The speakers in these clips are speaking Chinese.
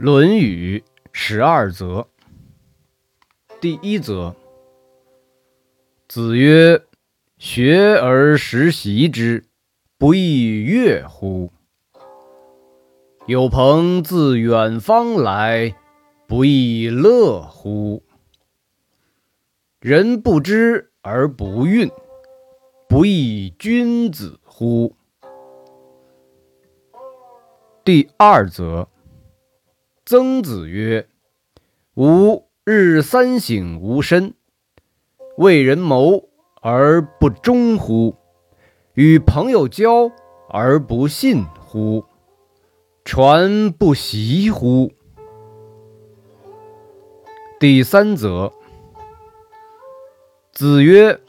《论语·十二则》第一则：子曰：“学而时习之，不亦说乎？有朋自远方来，不亦乐乎？人不知而不愠，不亦君子乎？”第二则。曾子曰：“吾日三省吾身：为人谋而不忠乎？与朋友交而不信乎？传不习乎？”第三则，子曰：“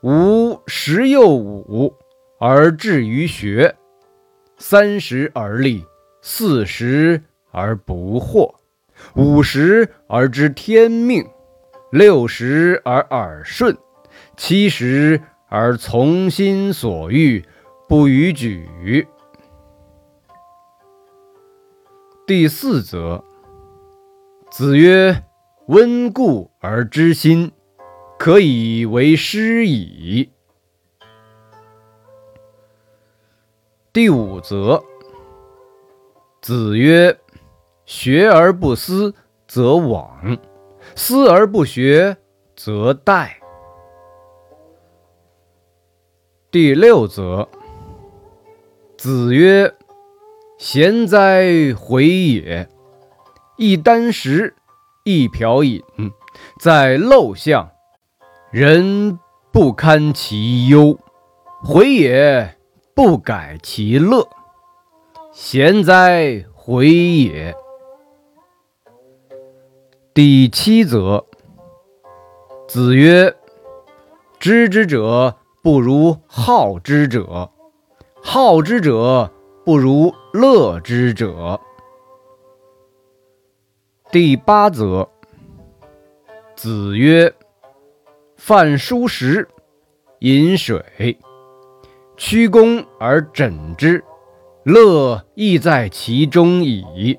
吾十有五而志于学，三十而立，四十。”而不惑，五十而知天命，六十而耳顺，七十而从心所欲，不逾矩。第四则，子曰：“温故而知新，可以为师矣。”第五则，子曰。学而不思则罔，思而不学则殆。第六则，子曰：“贤哉，回也！一箪食，一瓢饮，在陋巷，人不堪其忧，回也不改其乐。贤哉，回也！”第七则，子曰：“知之者不如好之者，好之者不如乐之者。”第八则，子曰：“饭疏食，饮水，曲肱而枕之，乐亦在其中矣。”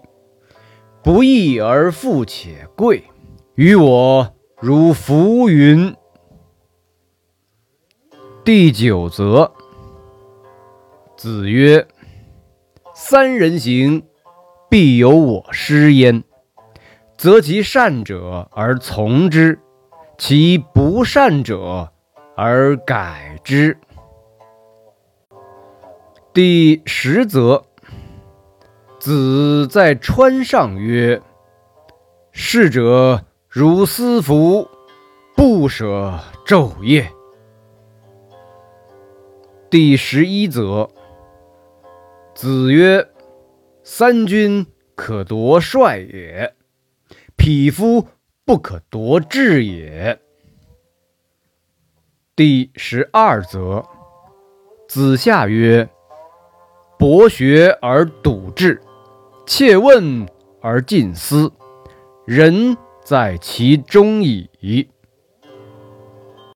不义而富且贵，于我如浮云。第九则，子曰：“三人行，必有我师焉。择其善者而从之，其不善者而改之。”第十则。子在川上曰：“逝者如斯夫，不舍昼夜。”第十一则，子曰：“三军可夺帅也，匹夫不可夺志也。”第十二则，子夏曰：“博学而笃志。”切问而近思，人在其中矣。